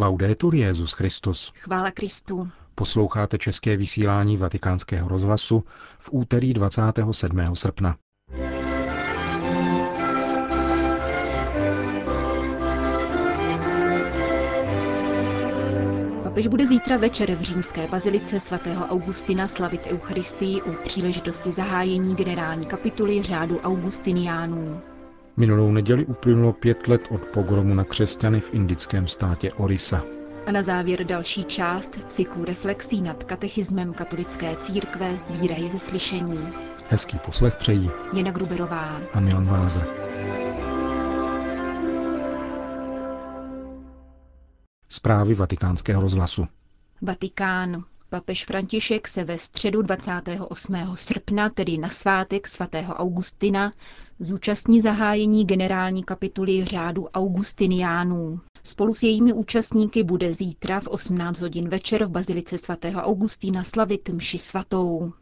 Laudetur Jezus Christus. Chvála Kristu. Posloucháte české vysílání Vatikánského rozhlasu v úterý 27. srpna. Papež bude zítra večer v římské bazilice svatého Augustina slavit Eucharistii u příležitosti zahájení generální kapituly řádu Augustiniánů. Minulou neděli uplynulo pět let od pogromu na křesťany v indickém státě Orisa. A na závěr další část cyklu reflexí nad katechismem katolické církve Víra je ze slyšení. Hezký poslech přejí Jana Gruberová a Milan Glázer. Zprávy vatikánského rozhlasu. Vatikán. Papež František se ve středu 28. srpna, tedy na svátek svatého Augustina, zúčastní zahájení generální kapituly řádu Augustiniánů. Spolu s jejími účastníky bude zítra v 18 hodin večer v Bazilice svatého Augustína slavit mši svatou.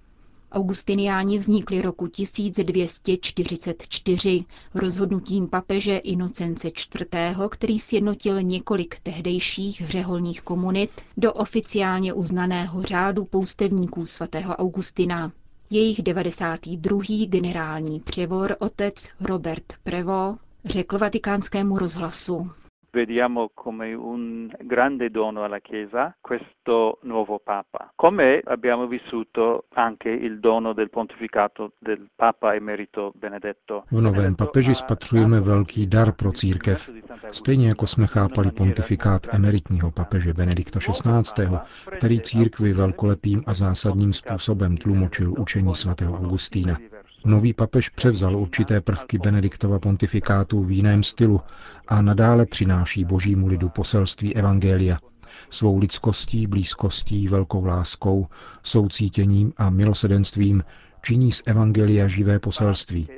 Augustiniáni vznikli roku 1244 rozhodnutím papeže Inocence IV., který sjednotil několik tehdejších hřeholních komunit do oficiálně uznaného řádu poustevníků svatého Augustina. Jejich 92. generální převor otec Robert Prevo řekl vatikánskému rozhlasu vediamo come un grande dono alla Chiesa questo nuovo Papa, come abbiamo vissuto anche il dono del pontificato del Papa emerito Benedetto. V novém papeži spatřujeme velký dar pro církev, stejně jako jsme chápali pontifikát emeritního papeže Benedikta XVI., který církvi velkolepým a zásadním způsobem tlumočil učení svatého Augustína. Nový papež převzal určité prvky Benediktova pontifikátu v jiném stylu a nadále přináší božímu lidu poselství Evangelia. Svou lidskostí, blízkostí, velkou láskou, soucítěním a milosedenstvím činí z Evangelia živé poselství.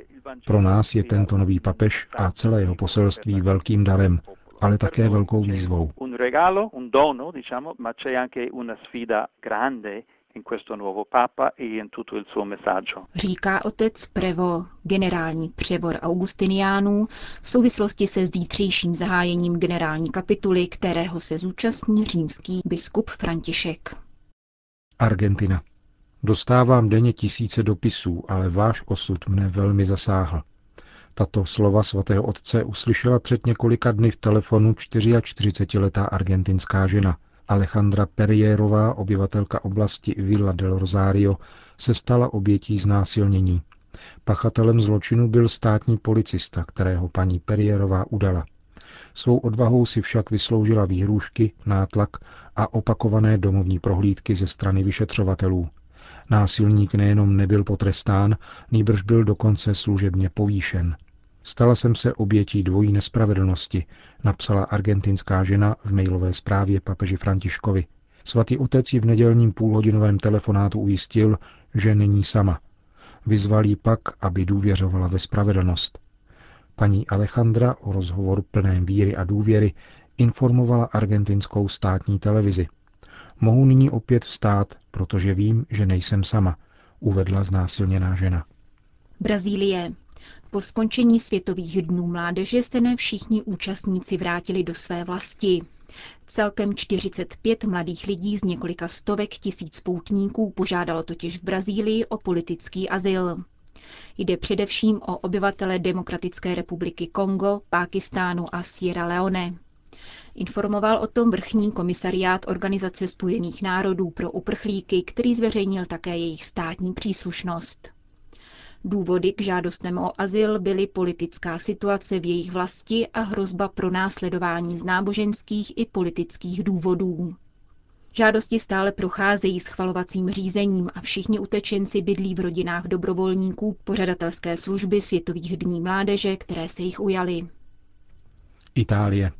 Pro nás je tento nový papež a celé jeho poselství velkým darem, ale také velkou výzvou. E in tutto il suo messaggio. Říká otec Prevo, generální převor Augustiniánů, v souvislosti se zítřejším zahájením generální kapituly, kterého se zúčastní římský biskup František. Argentina. Dostávám denně tisíce dopisů, ale váš osud mne velmi zasáhl. Tato slova svatého otce uslyšela před několika dny v telefonu 44-letá argentinská žena – Alejandra Perierová, obyvatelka oblasti Villa del Rosario, se stala obětí znásilnění. Pachatelem zločinu byl státní policista, kterého paní Perierová udala. Svou odvahou si však vysloužila výhrůžky, nátlak a opakované domovní prohlídky ze strany vyšetřovatelů. Násilník nejenom nebyl potrestán, nýbrž byl dokonce služebně povýšen – Stala jsem se obětí dvojí nespravedlnosti, napsala argentinská žena v mailové zprávě papeži Františkovi. Svatý otec ji v nedělním půlhodinovém telefonátu ujistil, že není sama. Vyzval ji pak, aby důvěřovala ve spravedlnost. Paní Alejandra o rozhovoru plném víry a důvěry informovala argentinskou státní televizi. Mohu nyní opět vstát, protože vím, že nejsem sama, uvedla znásilněná žena. Brazílie. Po skončení Světových dnů mládeže se ne všichni účastníci vrátili do své vlasti. Celkem 45 mladých lidí z několika stovek tisíc poutníků požádalo totiž v Brazílii o politický azyl. Jde především o obyvatele Demokratické republiky Kongo, Pákistánu a Sierra Leone. Informoval o tom vrchní komisariát Organizace spojených národů pro uprchlíky, který zveřejnil také jejich státní příslušnost. Důvody k žádostem o azyl byly politická situace v jejich vlasti a hrozba pro následování z náboženských i politických důvodů. Žádosti stále procházejí schvalovacím řízením a všichni utečenci bydlí v rodinách dobrovolníků pořadatelské služby Světových dní mládeže, které se jich ujali. Itálie.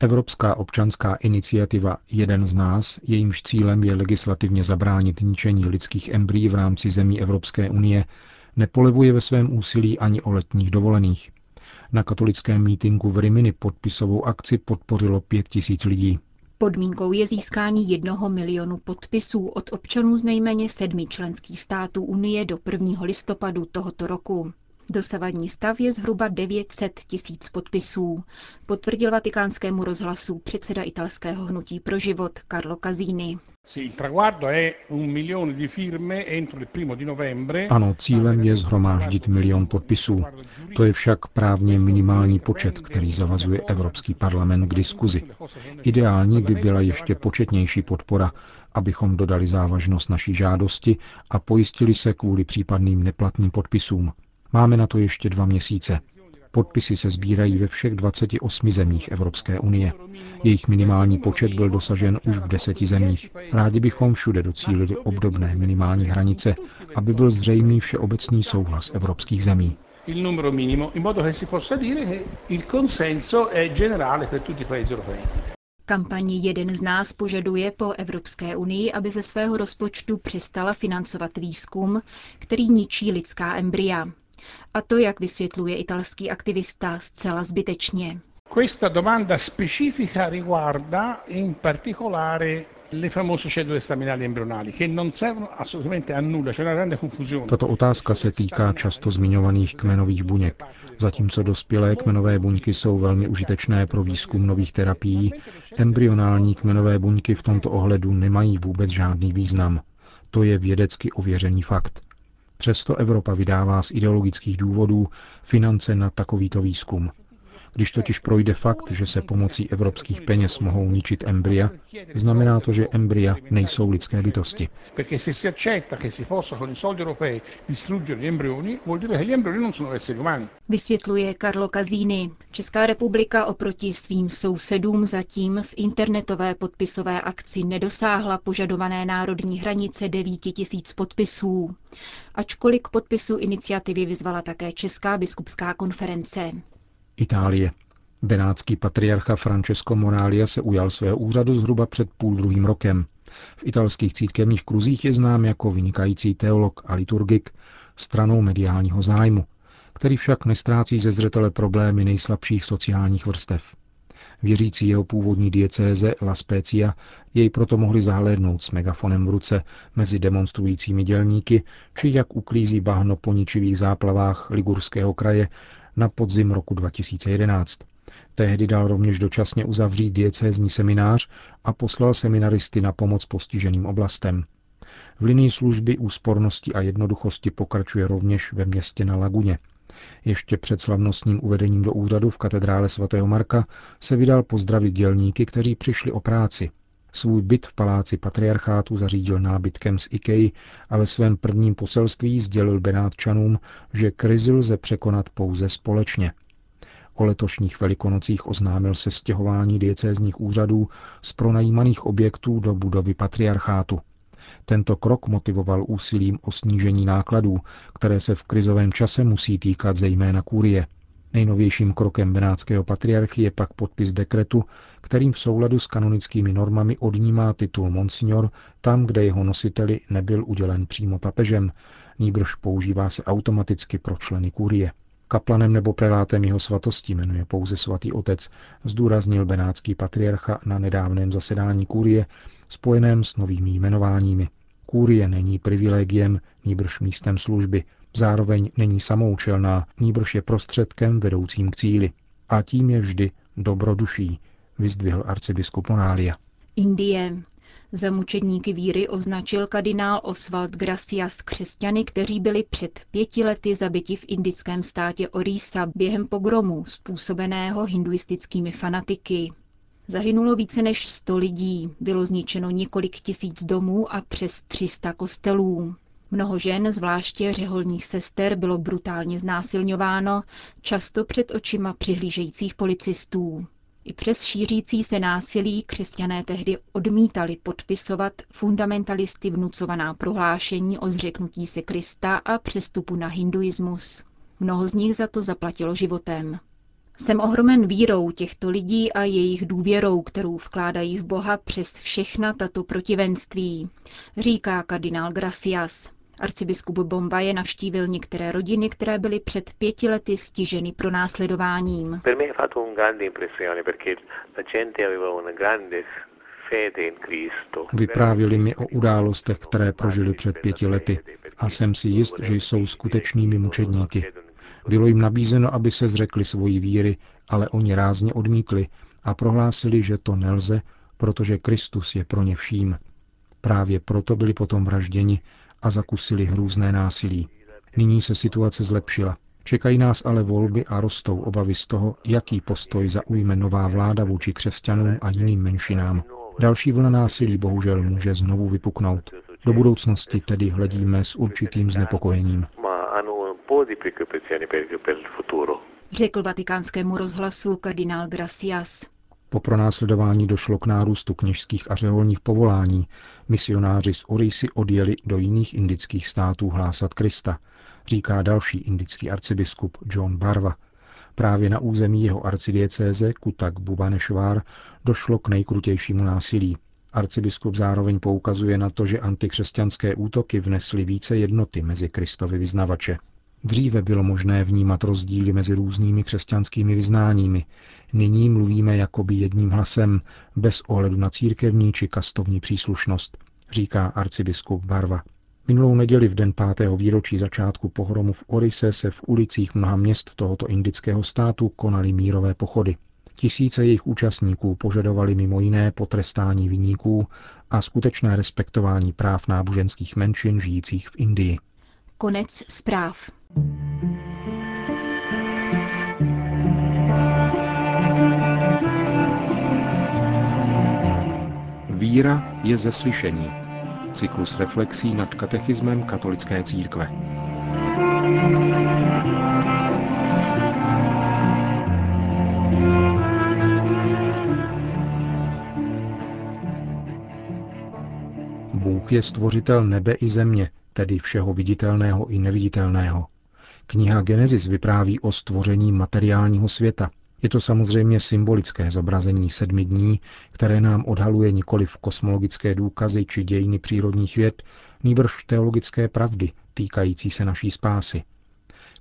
Evropská občanská iniciativa Jeden z nás, jejímž cílem je legislativně zabránit ničení lidských embryí v rámci zemí Evropské unie, nepolevuje ve svém úsilí ani o letních dovolených. Na katolickém mítinku v Rimini podpisovou akci podpořilo pět tisíc lidí. Podmínkou je získání jednoho milionu podpisů od občanů z nejméně sedmi členských států Unie do 1. listopadu tohoto roku. Dosavadní stav je zhruba 900 tisíc podpisů, potvrdil vatikánskému rozhlasu předseda italského hnutí pro život Carlo Casini. Ano, cílem je zhromáždit milion podpisů. To je však právně minimální počet, který zavazuje Evropský parlament k diskuzi. Ideální by byla ještě početnější podpora, abychom dodali závažnost naší žádosti a pojistili se kvůli případným neplatným podpisům. Máme na to ještě dva měsíce. Podpisy se sbírají ve všech 28 zemích Evropské unie. Jejich minimální počet byl dosažen už v deseti zemích. Rádi bychom všude docílili obdobné minimální hranice, aby byl zřejmý všeobecný souhlas evropských zemí. Il numero minimo, in modo che si possa dire che il consenso è generale per tutti i paesi europei. Kampaní Jeden z nás požaduje po Evropské unii, aby ze svého rozpočtu přestala financovat výzkum, který ničí lidská embrya. A to, jak vysvětluje italský aktivista, zcela zbytečně. Questa domanda specifica riguarda in particolare le famose cellule staminali embrionali, che non servono assolutamente a nulla, c'è una grande confusione. Tato otázka se týká často zmiňovaných kmenových buněk. Zatímco dospělé kmenové buňky jsou velmi užitečné pro výzkum nových terapií, embryonální kmenové buňky v tomto ohledu nemají vůbec žádný význam. To je vědecky ověřený fakt. Přesto Evropa vydává z ideologických důvodů finance na takovýto výzkum. Když totiž projde fakt, že se pomocí evropských peněz mohou ničit embrya, znamená to, že embrya nejsou lidské bytosti. Vysvětluje Karlo Kazíny. Česká republika oproti svým sousedům zatím v internetové podpisové akci nedosáhla požadované národní hranice 9 tisíc podpisů. Ačkoliv k podpisu iniciativy vyzvala také Česká biskupská konference. Itálie. Benátský patriarcha Francesco Moralia se ujal svého úřadu zhruba před půl druhým rokem. V italských církevních kruzích je znám jako vynikající teolog a liturgik stranou mediálního zájmu, který však nestrácí ze zřetele problémy nejslabších sociálních vrstev. Věřící jeho původní diecéze La Spezia jej proto mohli zahlédnout s megafonem v ruce mezi demonstrujícími dělníky, či jak uklízí bahno po ničivých záplavách Ligurského kraje na podzim roku 2011. Tehdy dal rovněž dočasně uzavřít diecézní seminář a poslal seminaristy na pomoc postiženým oblastem. V linii služby úspornosti a jednoduchosti pokračuje rovněž ve městě na Laguně. Ještě před slavnostním uvedením do úřadu v katedrále svatého Marka se vydal pozdravit dělníky, kteří přišli o práci. Svůj byt v paláci patriarchátu zařídil nábytkem z Ikei a ve svém prvním poselství sdělil Benátčanům, že krizi lze překonat pouze společně. O letošních velikonocích oznámil se stěhování diecézních úřadů z pronajímaných objektů do budovy patriarchátu. Tento krok motivoval úsilím o snížení nákladů, které se v krizovém čase musí týkat zejména kurie. Nejnovějším krokem benátského patriarchy je pak podpis dekretu, kterým v souladu s kanonickými normami odnímá titul Monsignor tam, kde jeho nositeli nebyl udělen přímo papežem, nýbrž používá se automaticky pro členy kurie. Kaplanem nebo prelátem jeho svatosti jmenuje pouze svatý otec, zdůraznil benátský patriarcha na nedávném zasedání kurie, spojeném s novými jmenováními. Kůrie není privilegiem, nýbrž místem služby, zároveň není samoučelná, nýbrž je prostředkem vedoucím k cíli. A tím je vždy dobroduší, vyzdvihl arcibiskup Monália. Indie. Za mučedníky víry označil kardinál Oswald Gracias křesťany, kteří byli před pěti lety zabiti v indickém státě Orisa během pogromu způsobeného hinduistickými fanatiky. Zahynulo více než 100 lidí, bylo zničeno několik tisíc domů a přes 300 kostelů. Mnoho žen, zvláště řeholních sester, bylo brutálně znásilňováno, často před očima přihlížejících policistů. I přes šířící se násilí křesťané tehdy odmítali podpisovat fundamentalisty vnucovaná prohlášení o zřeknutí se Krista a přestupu na hinduismus. Mnoho z nich za to zaplatilo životem. Jsem ohromen vírou těchto lidí a jejich důvěrou, kterou vkládají v Boha přes všechna tato protivenství, říká kardinál Gracias. Arcibiskup Bombaje navštívil některé rodiny, které byly před pěti lety stiženy pro následováním. Vyprávěli mi o událostech, které prožili před pěti lety a jsem si jist, že jsou skutečnými mučedníky. Bylo jim nabízeno, aby se zřekli svojí víry, ale oni rázně odmítli a prohlásili, že to nelze, protože Kristus je pro ně vším. Právě proto byli potom vražděni a zakusili hrůzné násilí. Nyní se situace zlepšila. Čekají nás ale volby a rostou obavy z toho, jaký postoj zaujme nová vláda vůči křesťanům a jiným menšinám. Další vlna násilí bohužel může znovu vypuknout. Do budoucnosti tedy hledíme s určitým znepokojením. Řekl vatikánskému rozhlasu kardinál Gracias. Po pronásledování došlo k nárůstu kněžských a řeholních povolání. Misionáři z Orisy odjeli do jiných indických států hlásat Krista, říká další indický arcibiskup John Barva. Právě na území jeho arcidiecéze Kutak Bubanešvár došlo k nejkrutějšímu násilí. Arcibiskup zároveň poukazuje na to, že antikřesťanské útoky vnesly více jednoty mezi Kristovy vyznavače. Dříve bylo možné vnímat rozdíly mezi různými křesťanskými vyznáními. Nyní mluvíme jakoby jedním hlasem, bez ohledu na církevní či kastovní příslušnost, říká arcibiskup Barva. Minulou neděli v den pátého výročí začátku pohromu v Orise se v ulicích mnoha měst tohoto indického státu konaly mírové pochody. Tisíce jejich účastníků požadovali mimo jiné potrestání viníků a skutečné respektování práv náboženských menšin žijících v Indii. Konec zpráv. Víra je ze slyšení. Cyklus reflexí nad katechismem katolické církve. Bůh je stvořitel nebe i země, tedy všeho viditelného i neviditelného. Kniha Genesis vypráví o stvoření materiálního světa. Je to samozřejmě symbolické zobrazení sedmi dní, které nám odhaluje nikoli v kosmologické důkazy či dějiny přírodních věd, nýbrž teologické pravdy týkající se naší spásy.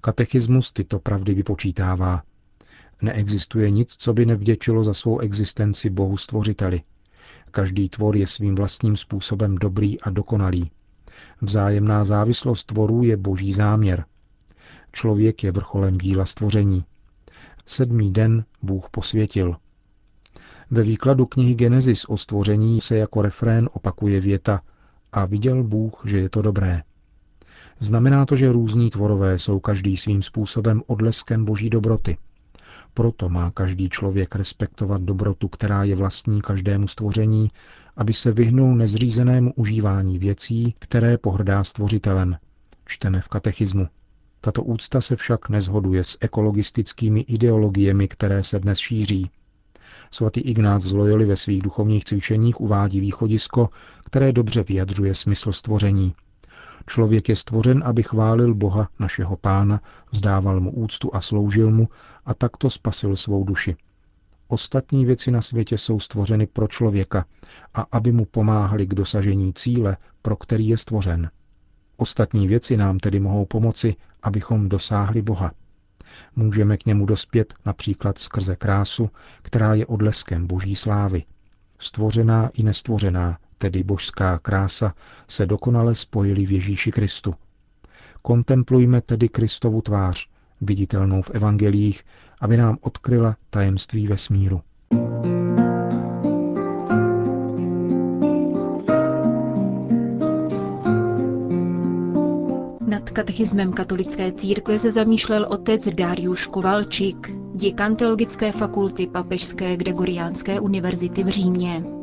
Katechismus tyto pravdy vypočítává. Neexistuje nic, co by nevděčilo za svou existenci Bohu stvořiteli. Každý tvor je svým vlastním způsobem dobrý a dokonalý. Vzájemná závislost tvorů je boží záměr. Člověk je vrcholem díla stvoření. Sedmý den Bůh posvětil. Ve výkladu knihy Genesis o stvoření se jako refrén opakuje věta a viděl Bůh, že je to dobré. Znamená to, že různí tvorové jsou každý svým způsobem odleskem boží dobroty. Proto má každý člověk respektovat dobrotu, která je vlastní každému stvoření, aby se vyhnul nezřízenému užívání věcí, které pohrdá stvořitelem. Čteme v katechismu. Tato úcta se však nezhoduje s ekologistickými ideologiemi, které se dnes šíří. Svatý Ignác z Loyoli ve svých duchovních cvičeních uvádí východisko, které dobře vyjadřuje smysl stvoření. Člověk je stvořen, aby chválil Boha, našeho pána, vzdával mu úctu a sloužil mu a takto spasil svou duši. Ostatní věci na světě jsou stvořeny pro člověka a aby mu pomáhali k dosažení cíle, pro který je stvořen. Ostatní věci nám tedy mohou pomoci, abychom dosáhli Boha. Můžeme k němu dospět například skrze krásu, která je odleskem boží slávy. Stvořená i nestvořená, tedy božská krása, se dokonale spojily v Ježíši Kristu. Kontemplujme tedy Kristovu tvář, viditelnou v evangelích, aby nám odkryla tajemství vesmíru. Nad katechismem katolické církve se zamýšlel otec Dariuš Kovalčík, děkan teologické fakulty Papežské Gregoriánské univerzity v Římě.